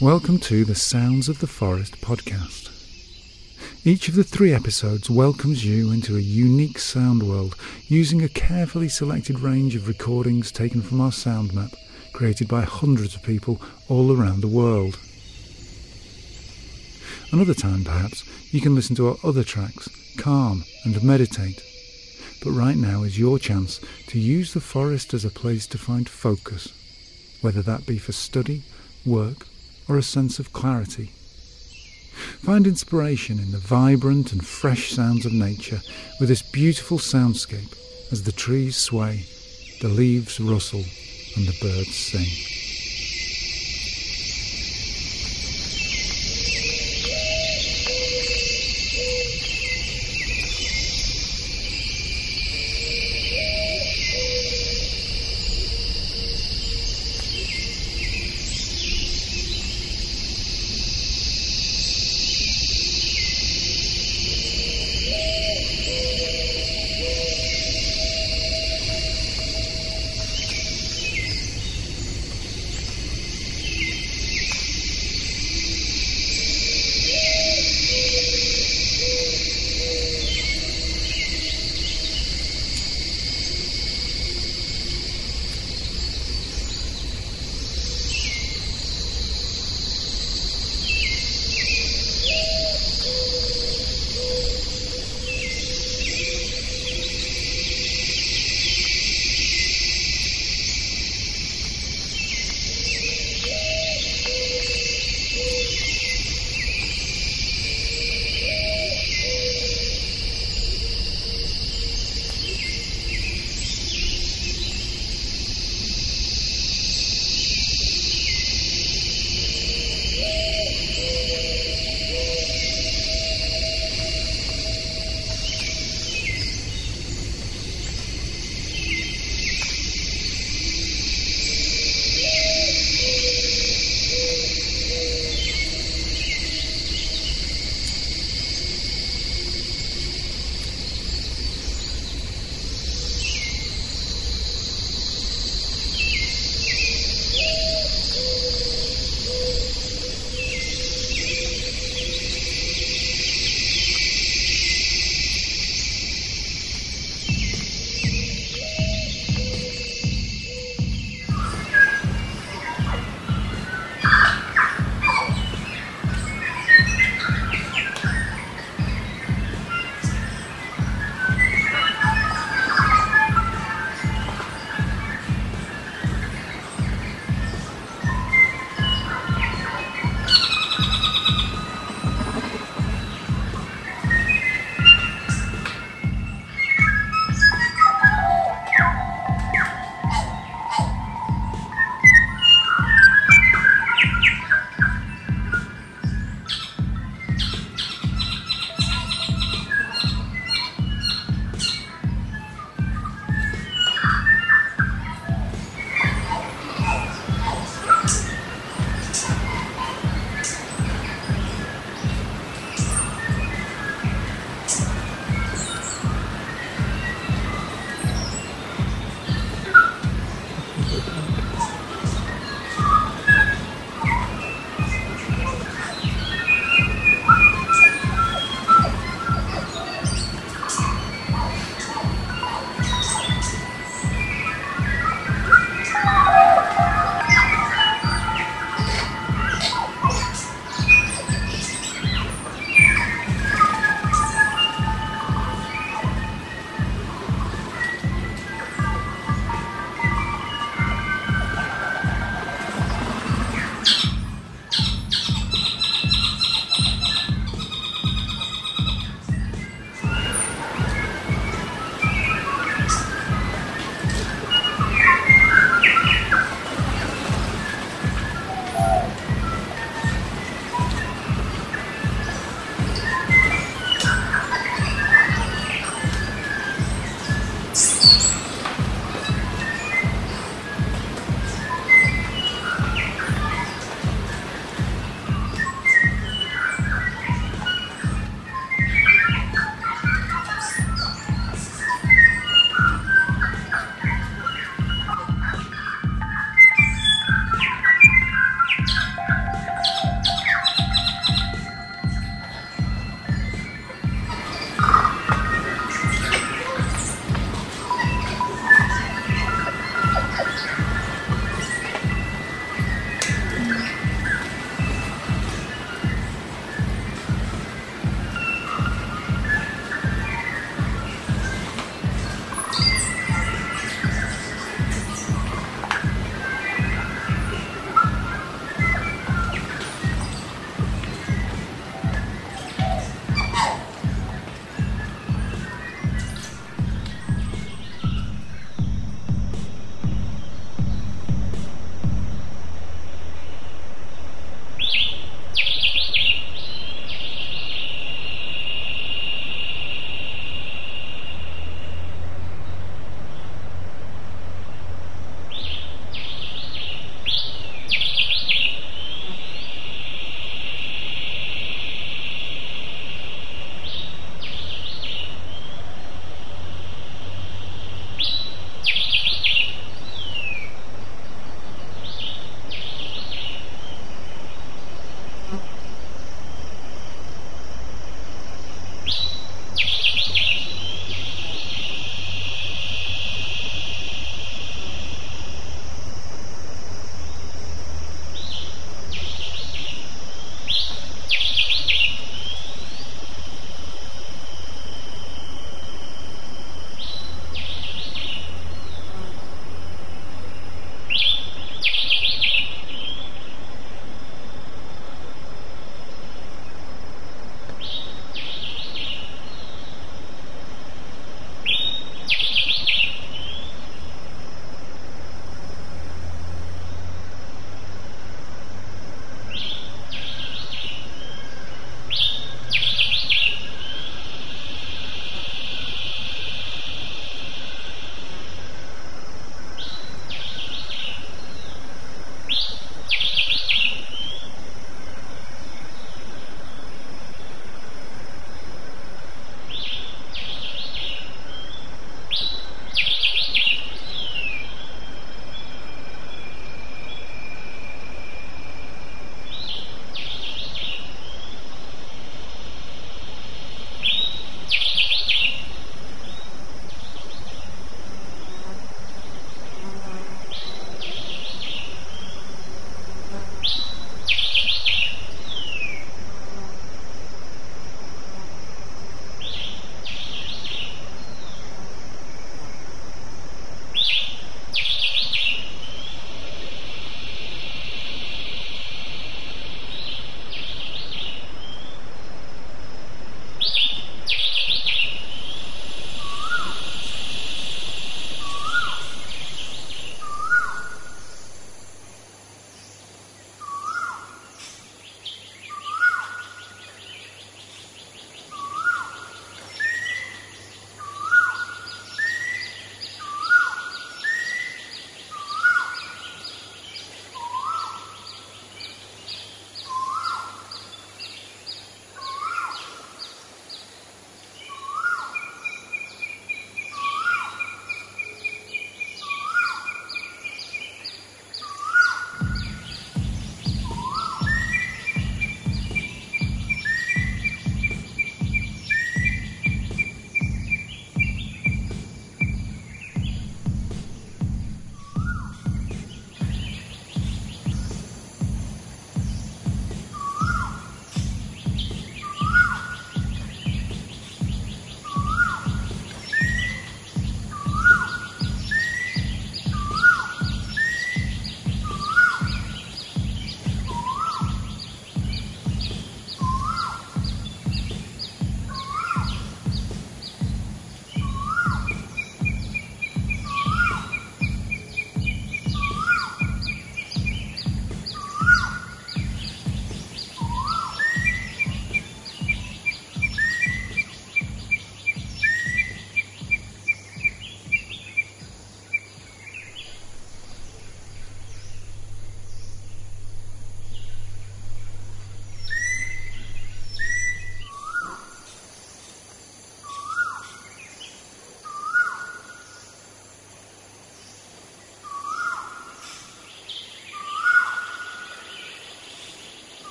Welcome to the Sounds of the Forest podcast. Each of the three episodes welcomes you into a unique sound world using a carefully selected range of recordings taken from our sound map, created by hundreds of people all around the world. Another time, perhaps, you can listen to our other tracks, calm and meditate. But right now is your chance to use the forest as a place to find focus, whether that be for study, work, or a sense of clarity. Find inspiration in the vibrant and fresh sounds of nature with this beautiful soundscape as the trees sway, the leaves rustle, and the birds sing. Yes.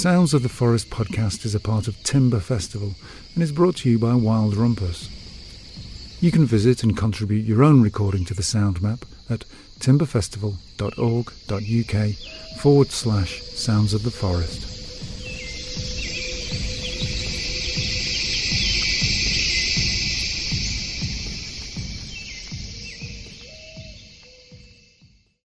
Sounds of the Forest podcast is a part of Timber Festival and is brought to you by Wild Rumpus. You can visit and contribute your own recording to the sound map at timberfestival.org.uk forward slash sounds of the forest.